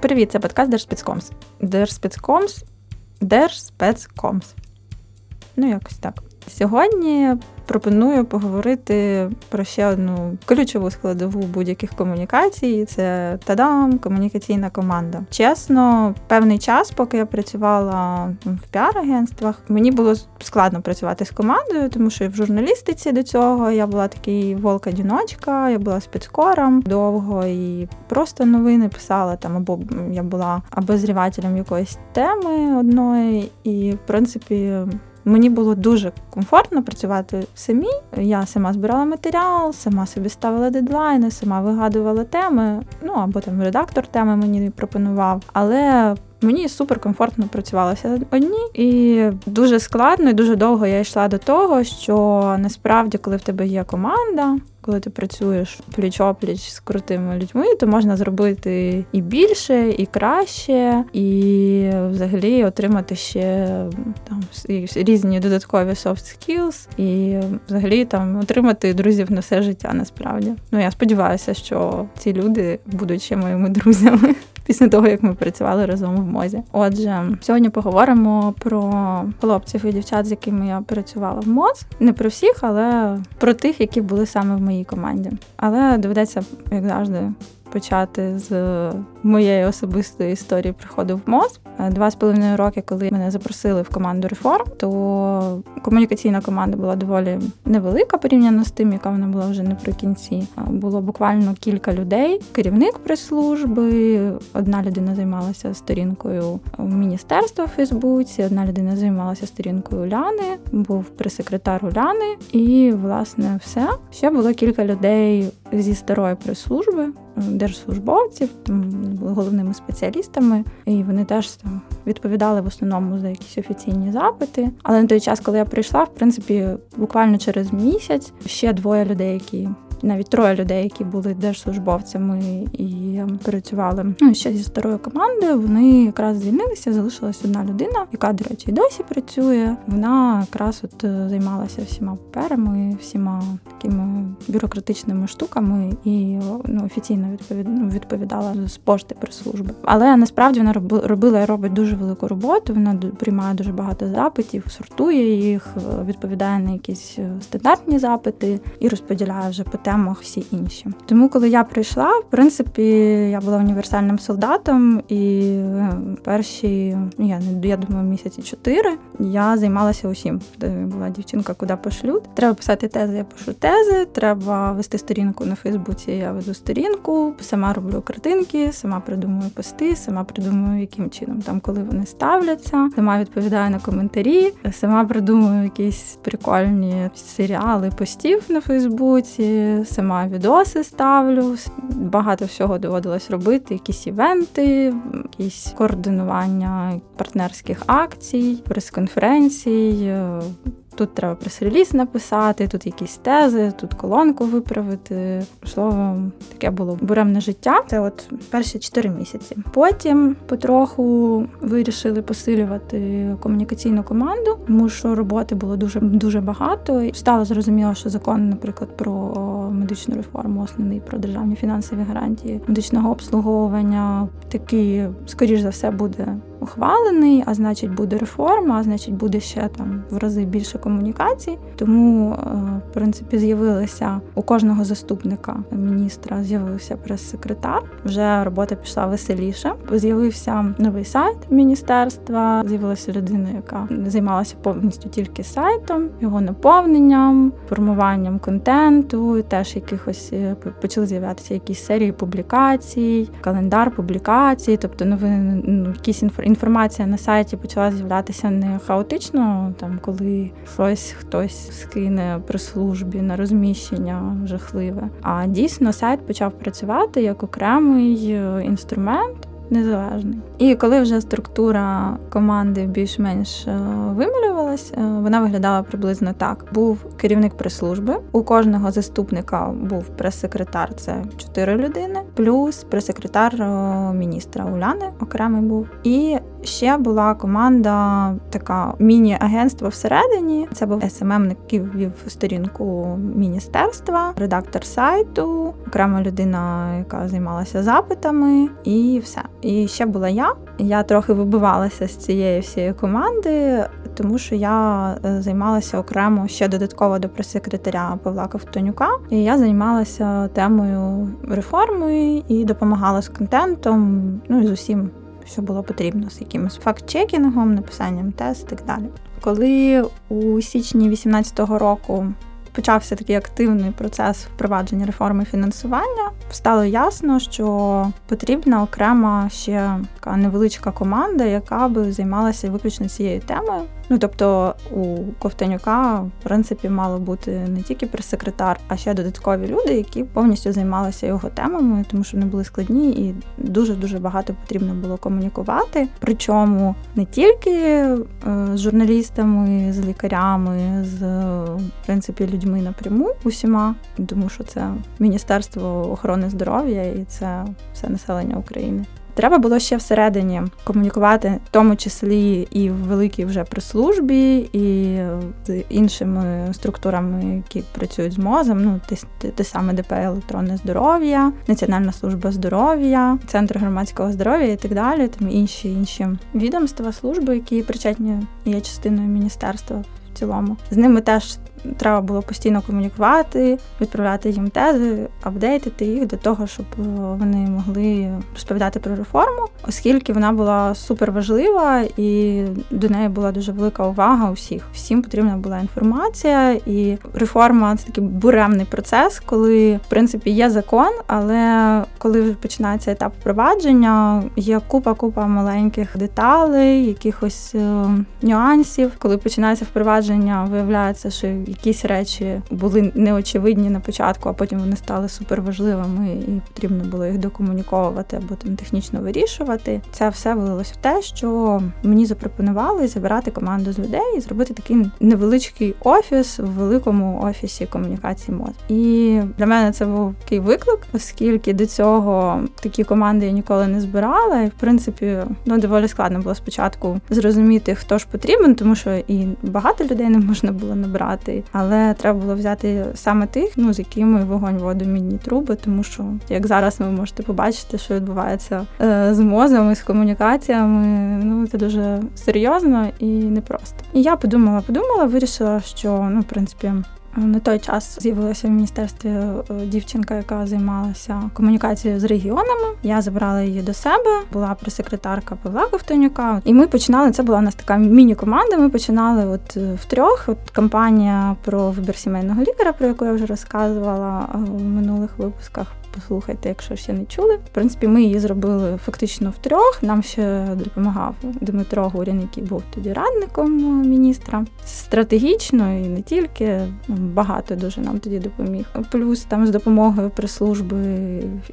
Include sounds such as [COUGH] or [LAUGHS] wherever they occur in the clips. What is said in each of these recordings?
Привіт, це подкаст Держспецкомс. Держспецкомс. Держспецкомс. Ну, якось так. Сьогодні пропоную поговорити про ще одну ключову складову будь-яких комунікацій. Це тадам, комунікаційна команда. Чесно, певний час, поки я працювала в піар-агентствах, мені було складно працювати з командою, тому що в журналістиці до цього я була такий волк-одіночка, я була спецкором довго і просто новини писала там, або я була обозрівателем якоїсь теми одної, і в принципі. Мені було дуже комфортно працювати самій. Я сама збирала матеріал, сама собі ставила дедлайни, сама вигадувала теми. Ну або там редактор теми мені пропонував. Але Мені суперкомфортно працювалося одні, і дуже складно і дуже довго я йшла до того, що насправді, коли в тебе є команда, коли ти працюєш пліч-опліч з крутими людьми, то можна зробити і більше, і краще, і взагалі отримати ще там різні додаткові soft skills, і взагалі там отримати друзів на все життя. Насправді, ну я сподіваюся, що ці люди будуть ще моїми друзями після того, як ми працювали разом в мозі. Отже, сьогодні поговоримо про хлопців і дівчат, з якими я працювала в МОЗ. Не про всіх, але про тих, які були саме в моїй команді. Але доведеться, як завжди, почати з моєї особистої історії приходу в МОЗ. Два з половиною роки, коли мене запросили в команду реформ, то комунікаційна команда була доволі невелика порівняно з тим, яка вона була вже наприкінці. Було буквально кілька людей. Керівник прес-служби, одна людина займалася сторінкою міністерства в Фейсбуці, одна людина займалася сторінкою Уляни, був прес-секретар Уляни, і власне все. Ще було кілька людей зі старої прес-служби держслужбовців, були головними спеціалістами, і вони теж там відповідали в основному за якісь офіційні запити. Але на той час, коли я прийшла, в принципі, буквально через місяць ще двоє людей, які навіть троє людей, які були держслужбовцями і працювали ну, ще зі старою командою. Вони якраз звільнилися. Залишилась одна людина, яка, до речі, і досі працює. Вона якраз от е, займалася всіма паперами, всіма такими бюрократичними штуками і ну, офіційно ну, відповідала з пошти прес-служби. Але насправді вона робила і робить дуже велику роботу. Вона приймає дуже багато запитів, сортує їх, е, відповідає на якісь е, стандартні запити і розподіляє вже по темах всі інші. Тому, коли я прийшла, в принципі, я була універсальним солдатом, і е, перші ну, я не я думаю, місяці чотири я займалася усім. Була дівчинка, куди пошлють. Треба писати тези, я пишу тези. Треба вести сторінку на Фейсбуці. Я веду сторінку, сама роблю картинки, сама придумую пости, сама придумую, яким чином там, коли вони ставляться, сама відповідаю на коментарі, сама придумую якісь прикольні серіали постів на Фейсбуці сама відоси ставлю. Багато всього доводилось робити, якісь івенти, якісь координування партнерських акцій, прес-конференцій. Тут треба прес-реліз написати, тут якісь тези, тут колонку виправити. Словом, таке було буремне життя. Це от перші чотири місяці. Потім потроху вирішили посилювати комунікаційну команду, тому що роботи було дуже дуже багато. Стало зрозуміло, що закон, наприклад, про медичну реформу, основний про державні фінансові гарантії медичного обслуговування, такий, скоріш за все, буде ухвалений, а значить, буде реформа, а значить, буде ще там в рази більше комунікацій. Тому, е, в принципі, з'явилися у кожного заступника міністра з'явився прес-секретар. Вже робота пішла веселіше. З'явився новий сайт міністерства. З'явилася людина, яка займалася повністю тільки сайтом, його наповненням, формуванням контенту. Теж якихось е, почали з'являтися якісь серії публікацій, календар публікацій, тобто новини, ну, якісь інформації інформація на сайті почала з'являтися не хаотично, там коли щось хтось скине при службі на розміщення жахливе. А дійсно сайт почав працювати як окремий е, інструмент незалежний. І коли вже структура команди більш-менш е, вималювалась, е, вона виглядала приблизно так: був керівник прес-служби, у кожного заступника був прес-секретар, це чотири людини, плюс прес-секретар е, міністра Уляни окремий був, і Ще була команда, така міні-агентство всередині. Це був СММник, який вів сторінку міністерства, редактор сайту, окрема людина, яка займалася запитами, і все. І ще була я. Я трохи вибивалася з цієї всієї команди, тому що я е, займалася окремо ще додатково до прес-секретаря Павла Ковтонюка. І я займалася темою реформи і допомагала з контентом, ну і з усім що було потрібно з якимось факт-чекінгом, написанням тест і так далі. Коли у січні 2018 року почався такий активний процес впровадження реформи фінансування, стало ясно, що потрібна окрема ще така невеличка команда, яка би займалася виключно цією темою. Ну тобто у Ковтанюка, в принципі, мало бути не тільки прес-секретар, а ще додаткові люди, які повністю займалися його темами, тому що вони були складні і дуже дуже багато потрібно було комунікувати. Причому не тільки е, з журналістами, з лікарями, з в принципі людьми напряму усіма, тому що це Міністерство охорони здоров'я і це все населення України. Треба було ще всередині комунікувати, в тому числі і в великій вже прес-службі, і з іншими структурами, які працюють з мозом. Ну те, те саме ДП електронне здоров'я, Національна служба здоров'я, центр громадського здоров'я і так далі. Там інші інші відомства, служби, які причетні є частиною міністерства в цілому. З ними теж треба було постійно комунікувати, відправляти їм тези, апдейтити їх для того, щоб е, вони могли розповідати про реформу, оскільки вона була супер важлива і до неї була дуже велика увага усіх. Всім потрібна була інформація, і реформа це такий буремний процес, коли в принципі є закон, але коли вже починається етап впровадження, є купа-купа маленьких деталей, якихось е, нюансів. Коли починається впровадження, виявляється, що якісь речі були неочевидні на початку, а потім вони стали суперважливими, і потрібно було їх докомуніковувати або там технічно вирішувати. Це все вилилося в те, що мені запропонували забирати команду з людей і зробити такий невеличкий офіс в великому офісі комунікації МОЗ. І для мене це був такий виклик, оскільки до цього такі команди я ніколи не збирала. І в принципі, ну доволі складно було спочатку зрозуміти, хто ж потрібен, тому що і багато людей не можна було набрати але треба було взяти саме тих, ну з якими вогонь воду мідні труби, тому що як зараз ви можете побачити, що відбувається е, з мозом і з комунікаціями. Ну це дуже серйозно і непросто. І я подумала, подумала, вирішила, що ну в принципі. На той час з'явилася в міністерстві е, дівчинка, яка займалася комунікацією з регіонами. Я забрала її до себе, була прес-секретарка Павла Ковтонюка. І ми починали. Це була у нас така міні-команда. Ми починали от втрьох. в трьох. От кампанія про вибір сімейного лікаря, про яку я вже розказувала е, в минулих випусках послухайте, якщо ще не чули. В принципі, ми її зробили фактично втрьох. Нам ще допомагав Дмитро Гурін, який був тоді радником міністра. Стратегічно і не тільки ну, багато дуже нам тоді допоміг. Плюс там з допомогою прес-служби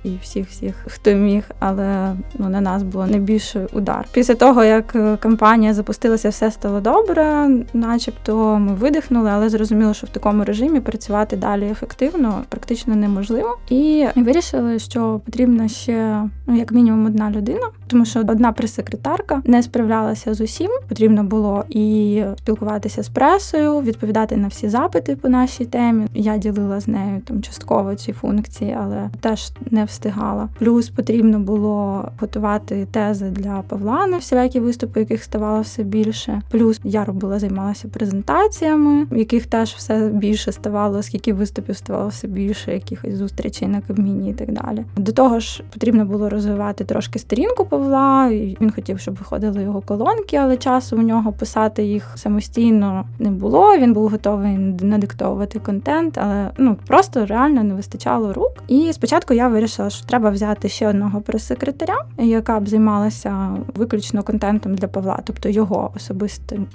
і всіх, всіх, хто міг, але ну на нас було найбільший удар. Після того як кампанія запустилася, все стало добре, начебто ми видихнули, але зрозуміло, що в такому режимі працювати далі ефективно практично неможливо. І вирішили, що потрібна ще ну як мінімум одна людина, тому що одна прес-секретарка не справлялася з усім. Потрібно було і спілкуватися з пресою, відповідати на всі запити по нашій темі. Я ділила з нею там частково ці функції, але теж не встигала. Плюс потрібно було готувати тези для Павла на всілякі виступи, яких ставало все більше. Плюс я робила, займалася презентаціями, яких теж все більше ставало, оскільки виступів ставало все більше, якихось зустрічей на кабміні і так далі. До того ж, потрібно було розвивати трошки сторінку Павла. Він хотів, щоб виходили його колонки, але часу у нього писати їх самостійно не було. Він був готовий надиктовувати контент, але ну просто реально не вистачало рук. І спочатку я вирішила, що треба взяти ще одного прес-секретаря, яка б займалася виключно контентом для Павла, тобто його особистим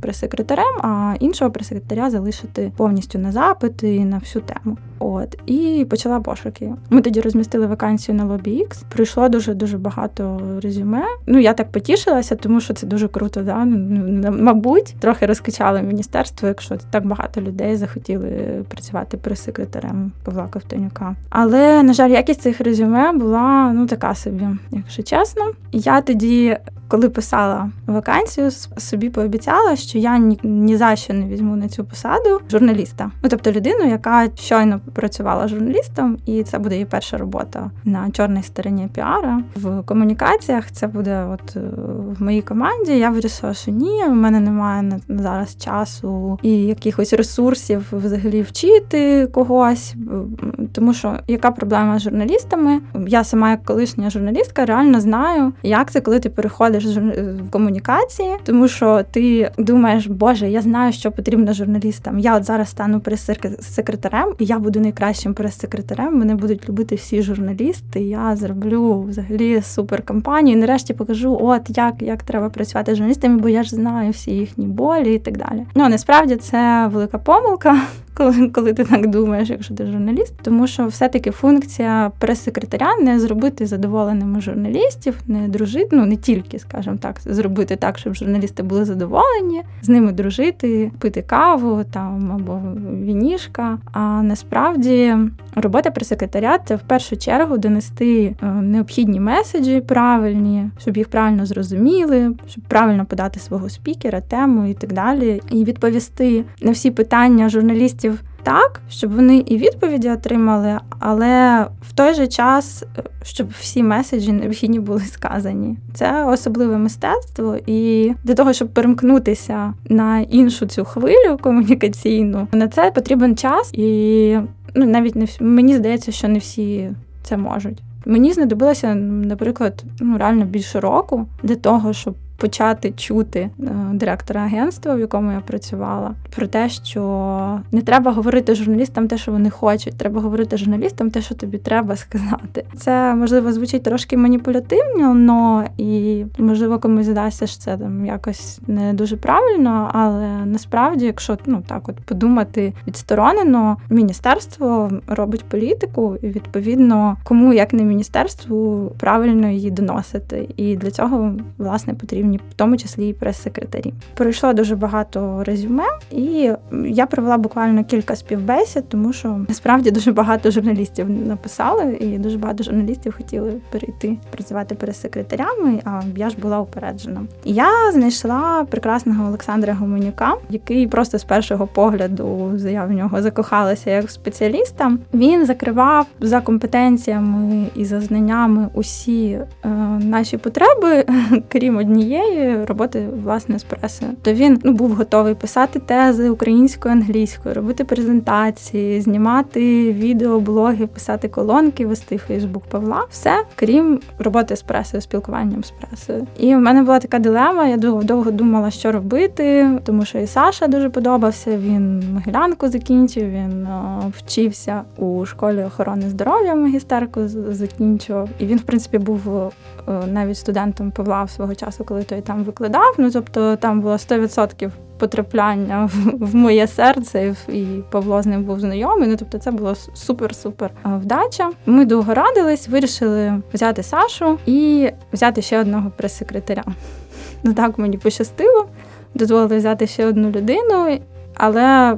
прес-секретарем, а іншого прес-секретаря залишити повністю на запити і на всю тему. От і почала пошуки. Ми тоді розмістили вакансію на LobbyX. Прийшло дуже дуже багато резюме. Ну я так потішилася, тому що це дуже круто. Да? Ну, мабуть, трохи розкачали міністерство, якщо так багато людей захотіли працювати прес-секретарем Павла Ковтонюка. Але на жаль, якість цих резюме була ну така собі, якщо чесно. Я тоді коли писала вакансію, собі пообіцяла, що я ні, ні за що не візьму на цю посаду журналіста. Ну тобто людину, яка щойно працювала журналістом, і це буде її перша робота на чорній стороні піара в комунікаціях. Це буде от е, в моїй команді. Я вирішила, що ні, в мене немає зараз часу і якихось ресурсів взагалі вчити когось, тому що яка проблема з журналістами? Я сама, як колишня журналістка, реально знаю, як це, коли ти переходиш в комунікації, тому що ти думаєш, Боже, я знаю, що потрібно журналістам. Я от зараз стану прес-секретарем, і я буду найкращим прес-секретарем. Мене будуть любити всі журналісти. Я зроблю взагалі супер кампанію. І Нарешті покажу, от як як треба працювати з журналістами, бо я ж знаю всі їхні болі і так далі. Ну насправді це велика помилка [LAUGHS] коли коли ти так думаєш, якщо ти журналіст. Тому що все-таки функція прес-секретаря не зробити задоволеними журналістів, не дружити, ну не тільки, скажімо так, зробити так, щоб журналісти були задоволені, з ними дружити, пити каву там або вінішка. А насправді робота прес-секретаря це в першу чергу донести е, необхідні меседжі правильні, щоб їх правильно зрозуміли, щоб правильно подати свого спікера, тему і так далі, і відповісти на всі питання журналістів так, щоб вони і відповіді отримали, але в той же час, е, щоб всі меседжі необхідні були сказані. Це особливе мистецтво, і для того, щоб перемкнутися на іншу цю хвилю комунікаційну, на це потрібен час, і ну навіть не мені здається, що не всі це можуть. Мені знадобилося, наприклад, ну реально більше року для того, щоб почати чути е, директора агентства, в якому я працювала, про те, що не треба говорити журналістам те, що вони хочуть. Треба говорити журналістам те, що тобі треба сказати. Це можливо звучить трошки маніпулятивно, но і можливо комусь здасться, що це там якось не дуже правильно. Але насправді, якщо ну так от подумати відсторонено, міністерство робить політику, і відповідно кому як не міністерству правильно її доносити. І для цього власне потрібно потрібні, в тому числі і прес-секретарі. Пройшло дуже багато резюме, і я провела буквально кілька співбесід, тому що насправді дуже багато журналістів написали, і дуже багато журналістів хотіли перейти працювати прес-секретарями. А я ж була упереджена. Я знайшла прекрасного Олександра Гуменюка, який просто з першого погляду я в нього закохалася як спеціаліста. Він закривав за компетенціями і за знаннями усі е, наші потреби, [LAUGHS] крім однієї цієї роботи власне з пресою. То він ну був готовий писати тези українською, англійською, робити презентації, знімати відео, блоги, писати колонки, вести Фейсбук Павла. Все крім роботи з пресою, спілкуванням з пресою. І в мене була така дилема. Я довго думала, що робити, тому що і Саша дуже подобався. Він Могилянку закінчив. Він вчився у школі охорони здоров'я магістерку закінчував. І він, в принципі, був навіть студентом Павла свого часу, коли той там викладав. Ну тобто там було 100% потрапляння в, в моє серце, і Павло з ним був знайомий. Ну тобто, це було супер-супер вдача. Ми довго радились, вирішили взяти Сашу і взяти ще одного прес-секретаря. [LAUGHS] Ну так мені пощастило, дозволили взяти ще одну людину, але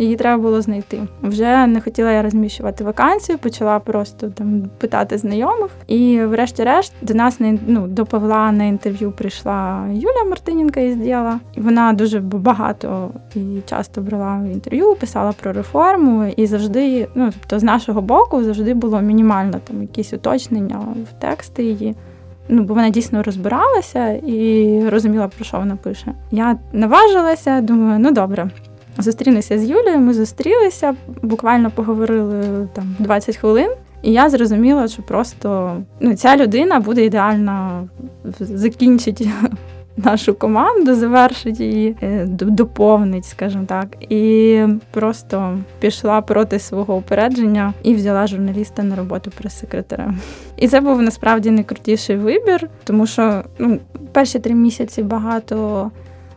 Її треба було знайти. Вже не хотіла я розміщувати вакансію, почала просто там питати знайомих. І, врешті-решт, до нас на ну, до Павла на інтерв'ю прийшла Юля Мартиненка із діла. Вона дуже багато і часто брала інтерв'ю, писала про реформу, і завжди, ну тобто, з нашого боку, завжди було мінімально там якісь уточнення в тексти її. Ну, бо вона дійсно розбиралася і розуміла, про що вона пише. Я наважилася, думаю, ну добре, зустрінуся з Юлією. Ми зустрілися, буквально поговорили там 20 хвилин. І я зрозуміла, що просто ну, ця людина буде ідеально закінчити [LAUGHS] нашу команду, завершить її, е, доповнить, скажімо так, і просто пішла проти свого упередження і взяла журналіста на роботу прес-секретарем. І це був насправді найкрутіший вибір, тому що ну, перші три місяці багато.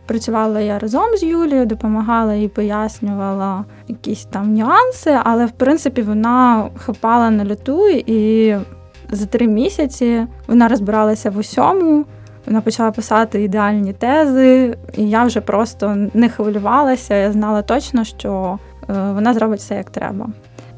Працювала я разом з Юлією, допомагала і пояснювала якісь там нюанси, але в принципі вона хапала на люту, і за три місяці вона розбиралася в усьому. Вона почала писати ідеальні тези, і я вже просто не хвилювалася. Я знала точно, що е, вона зробить все як треба.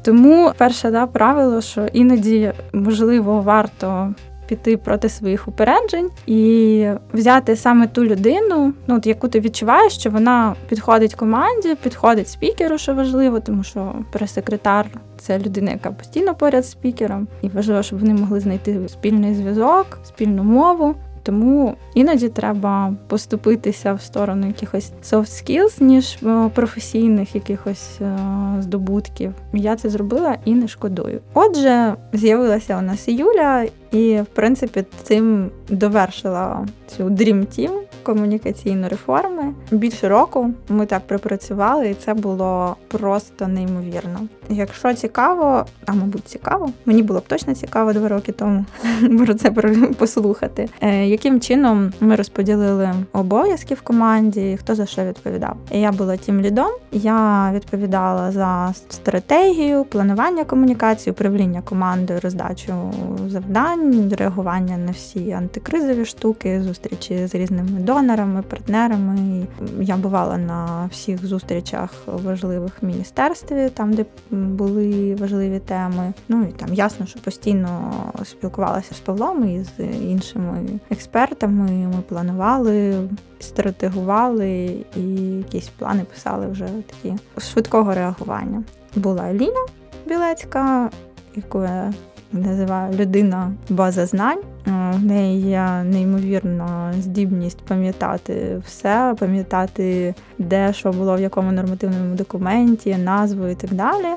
Тому перше да, правило, що іноді можливо варто піти проти своїх упереджень і взяти саме ту людину, ну от яку ти відчуваєш, що вона підходить команді, підходить спікеру, що важливо, тому що прес-секретар це людина, яка постійно поряд з спікером, і важливо, щоб вони могли знайти спільний зв'язок, спільну мову. Тому іноді треба поступитися в сторону якихось soft skills, ніж е, професійних якихось е, здобутків. Я це зробила і не шкодую. Отже, з'явилася у нас Юля, і в принципі цим довершила цю Dream Team комунікаційну реформи. Більше року ми так пропрацювали, і це було просто неймовірно. Якщо цікаво, а мабуть, цікаво, мені було б точно цікаво два роки тому [LAUGHS] про це послухати. Е, яким чином ми розподілили обов'язки в команді, хто за що відповідав? Я була тим лідом. Я відповідала за стратегію, планування комунікації, управління командою, роздачу завдань, реагування на всі антикризові штуки, зустрічі з різними донорами, партнерами. Я бувала на всіх зустрічах важливих міністерстві, там де були важливі теми. Ну і там ясно, що постійно спілкувалася з Павлом і з іншими експертами. Ми планували, стратегували і якісь плани писали вже такі швидкого реагування. Була Еліна Білецька, яку я називаю людина база знань. Е, в неї є неймовірна здібність пам'ятати все, пам'ятати, де що було в якому нормативному документі, назву і так далі. Е,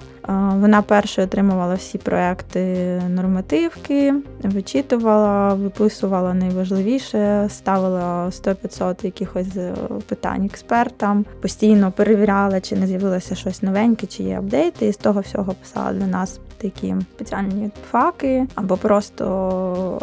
вона перше отримувала всі проекти нормативки, вичитувала, виписувала найважливіше, ставила 100-500 якихось е, питань експертам, постійно перевіряла, чи не з'явилося щось новеньке, чи є апдейти, і з того всього писала для нас такі спеціальні факи або просто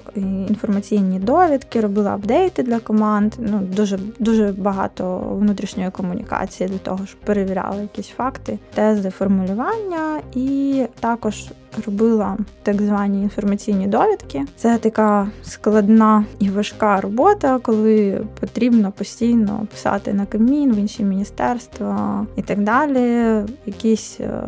інформаційні довідки, робила апдейти для команд. Ну дуже дуже багато внутрішньої комунікації для того, щоб перевіряли якісь факти, тези формулювання, і також робила так звані інформаційні довідки. Це така складна і важка робота, коли потрібно постійно писати на камін в інші міністерства і так далі. Якісь е,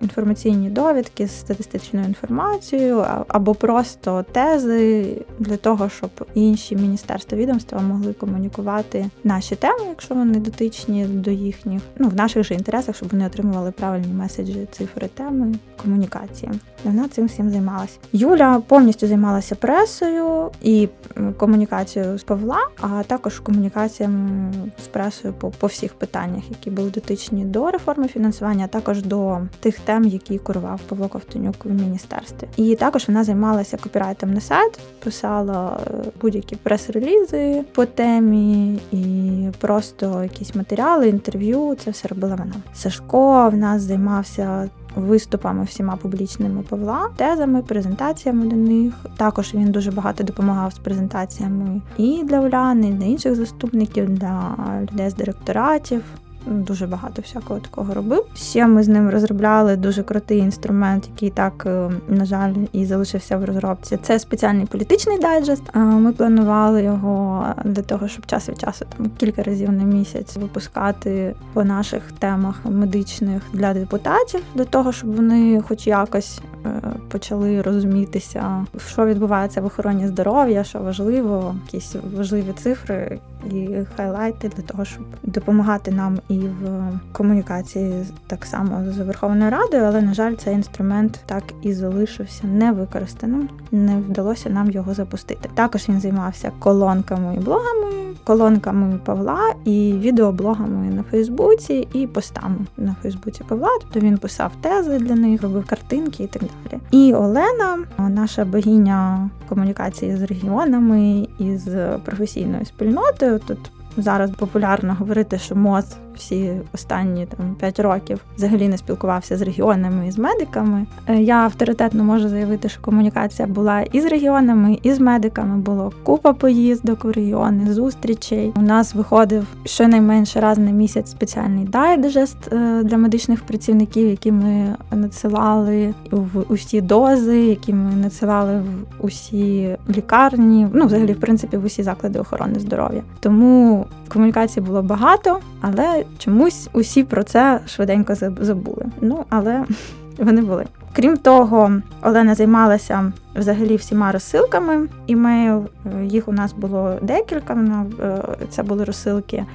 інформаційні довідки з статистичною інформацією, або просто тези для того, щоб інші міністерства відомства могли комунікувати наші теми, якщо вони дотичні до їхніх, ну в наших же інтересах, щоб вони отримували правильні меседжі, цифри, теми комунікації. Вона цим всім займалася. Юля повністю займалася пресою і комунікацією з Павла, а також комунікаціями з пресою по, по всіх питаннях, які були дотичні до реформи фінансування, а також до тих тем, які курував Павло Ковтонюк в міністерстві. І також вона займалася копірайтом на сайт, писала е, будь-які прес-релізи по темі і просто якісь матеріали, інтерв'ю. Це все робила вона. Сашко в нас займався виступами всіма публічними Павла, тезами, презентаціями до них. Також він дуже багато допомагав з презентаціями і для Уляни, і для інших заступників, для людей з директоратів. Дуже багато всякого такого робив. Ще ми з ним розробляли дуже крутий інструмент, який так, е, на жаль, і залишився в розробці. Це спеціальний політичний дайджест. Ми планували його для того, щоб час від часу там кілька разів на місяць випускати по наших темах медичних для депутатів, для того, щоб вони, хоч якось, е, почали розумітися, що відбувається в охороні здоров'я, що важливо, якісь важливі цифри і хайлайти для того, щоб допомагати нам і в комунікації так само з Верховною Радою, але на жаль, цей інструмент так і залишився невикористаним. Не вдалося нам його запустити. Також він займався колонками і блогами, колонками Павла і відеоблогами на Фейсбуці і постами на Фейсбуці Павла. Тобто він писав тези для них, робив картинки і так далі. І Олена, наша богиня комунікації з регіонами і з професійною спільнотою, тут зараз популярно говорити, що МОЗ всі останні там 5 років взагалі не спілкувався з регіонами і з медиками. Е, я авторитетно можу заявити, що комунікація була і з регіонами, і з медиками. Було купа поїздок в регіони, зустрічей. У нас виходив щонайменше раз на місяць спеціальний дайджест е, для медичних працівників, які ми надсилали в усі дози, які ми надсилали в усі лікарні. Ну, взагалі, в принципі, в усі заклади охорони здоров'я. Тому комунікації було багато, але чомусь усі про це швиденько забули. Ну але [LAUGHS] вони були. Крім того, Олена займалася взагалі всіма розсилками. Імейл е, їх у нас було декілька. Е, це були розсилки е,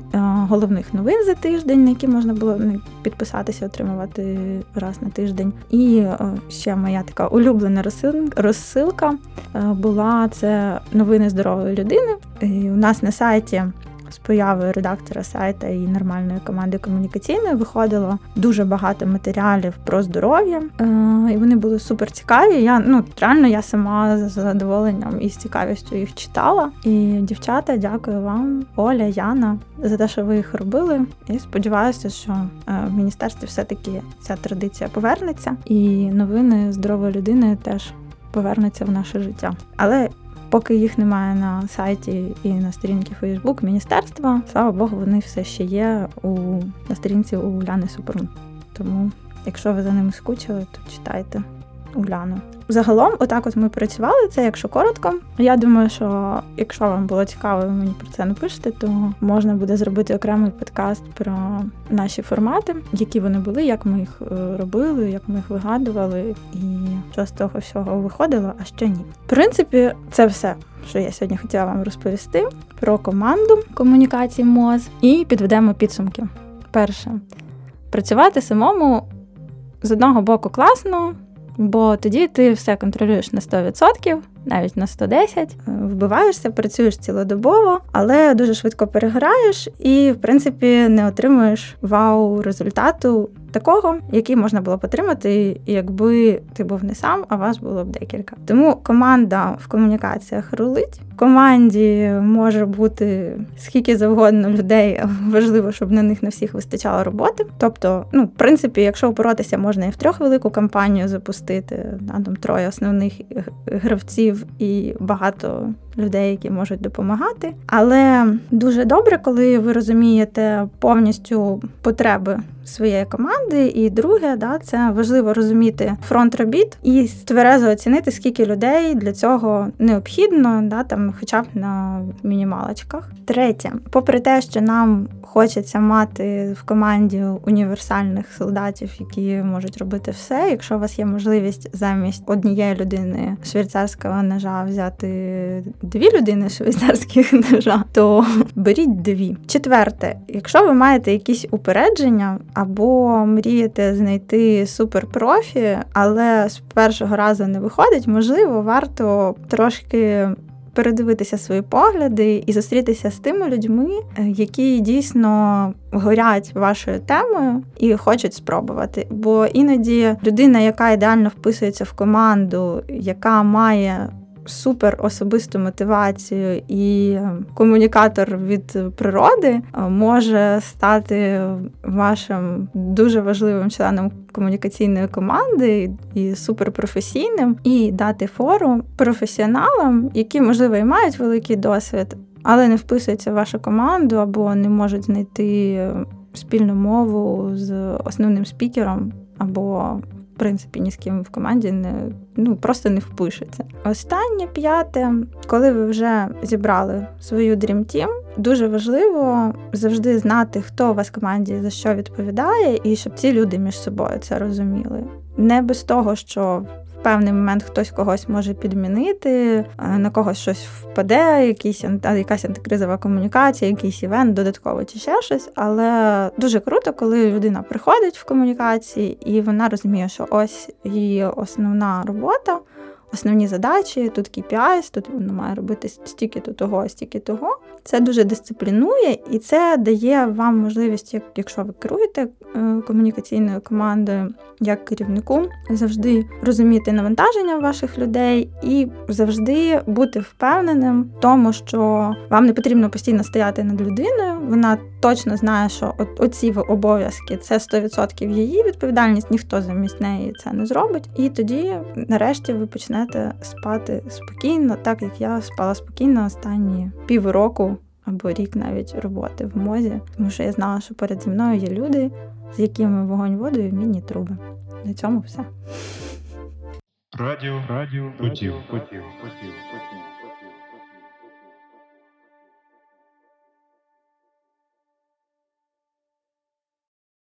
головних новин за тиждень, на які можна було ну, підписатися, отримувати раз на тиждень. І ще моя така улюблена розсилка була це новини здорової людини. І У нас на сайті з появою редактора сайта і нормальної команди комунікаційної виходило дуже багато матеріалів про здоров'я, е, і вони були супер цікаві. Я ну реально я сама з задоволенням і з цікавістю їх читала. І дівчата, дякую вам, Оля, Яна, за те, що ви їх робили. І сподіваюся, що е, в міністерстві все-таки ця традиція повернеться, і новини здорової людини теж повернуться в наше життя. Але Поки їх немає на сайті і на сторінці Фейсбук міністерства, слава Богу, вони все ще є у на сторінці у Уляни Супрун. Тому, якщо ви за ними скучили, то читайте Уляну. Загалом, отак от ми працювали це, якщо коротко. Я думаю, що якщо вам було цікаво, ви мені про це напишете, то можна буде зробити окремий подкаст про наші формати, які вони були, як ми їх е, робили, як ми їх вигадували, і що з того всього виходило, а що ні. В принципі, це все. Що я сьогодні хотіла вам розповісти про команду комунікації МОЗ і підведемо підсумки. Перше, працювати самому з одного боку класно, бо тоді ти все контролюєш на 100%, навіть на 110, вбиваєшся, працюєш цілодобово, але дуже швидко переграєш і, в принципі, не отримуєш вау результату такого, який можна було б отримати, якби ти був не сам, а вас було б декілька. Тому команда в комунікаціях рулить. В команді може бути скільки завгодно людей, [LAUGHS] важливо, щоб на них на всіх вистачало роботи. Тобто, ну, в принципі, якщо боротися, можна і в трьох велику кампанію запустити, там троє основних гравців і багато людей, які можуть допомагати. Але дуже добре, коли ви розумієте повністю потреби своєї команди. І друге, да, це важливо розуміти фронт робіт і тверезо оцінити, скільки людей для цього необхідно, да, там, хоча б на мінімалочках. Третє, попри те, що нам хочеться мати в команді універсальних солдатів, які можуть робити все. Якщо у вас є можливість замість однієї людини швейцарського ножа взяти дві людини швейцарських ножа, то беріть дві. Четверте, якщо ви маєте якісь упередження або мрієте знайти суперпрофі, але з першого разу не виходить, можливо, варто трошки передивитися свої погляди і зустрітися з тими людьми, е, які дійсно горять вашою темою і хочуть спробувати. Бо іноді людина, яка ідеально вписується в команду, яка має супер особисту мотивацію і комунікатор від природи е, може стати вашим дуже важливим членом комунікаційної команди і суперпрофесійним, і дати фору професіоналам, які можливо і мають великий досвід, але не вписуються в вашу команду або не можуть знайти спільну мову з основним спікером або принципі ні з ким в команді не ну просто не впишеться. Останнє п'яте, коли ви вже зібрали свою Dream Team, дуже важливо завжди знати, хто у вас в команді за що відповідає, і щоб ці люди між собою це розуміли. Не без того, що певний момент хтось когось може підмінити, на когось щось впаде, якийсь якась антикризова комунікація, якийсь івент, додатково чи ще щось. Але дуже круто, коли людина приходить в комунікації і вона розуміє, що ось її основна робота основні задачі, тут KPIs, тут воно має робити стільки то того, стільки того. Це дуже дисциплінує і це дає вам можливість, якщо ви керуєте е, комунікаційною командою як керівнику, завжди розуміти навантаження ваших людей і завжди бути впевненим в тому, що вам не потрібно постійно стояти над людиною. Вона точно знає, що оці обов'язки це 100% її відповідальність, ніхто замість неї це не зробить. І тоді, нарешті, ви почнете спати спокійно, так як я спала спокійно останні півроку або рік навіть роботи в мозі, тому що я знала, що перед зі мною є люди, з якими вогонь воду і вмінні труби. На цьому все. Радіо, радіо, потів, потів, потів, потів.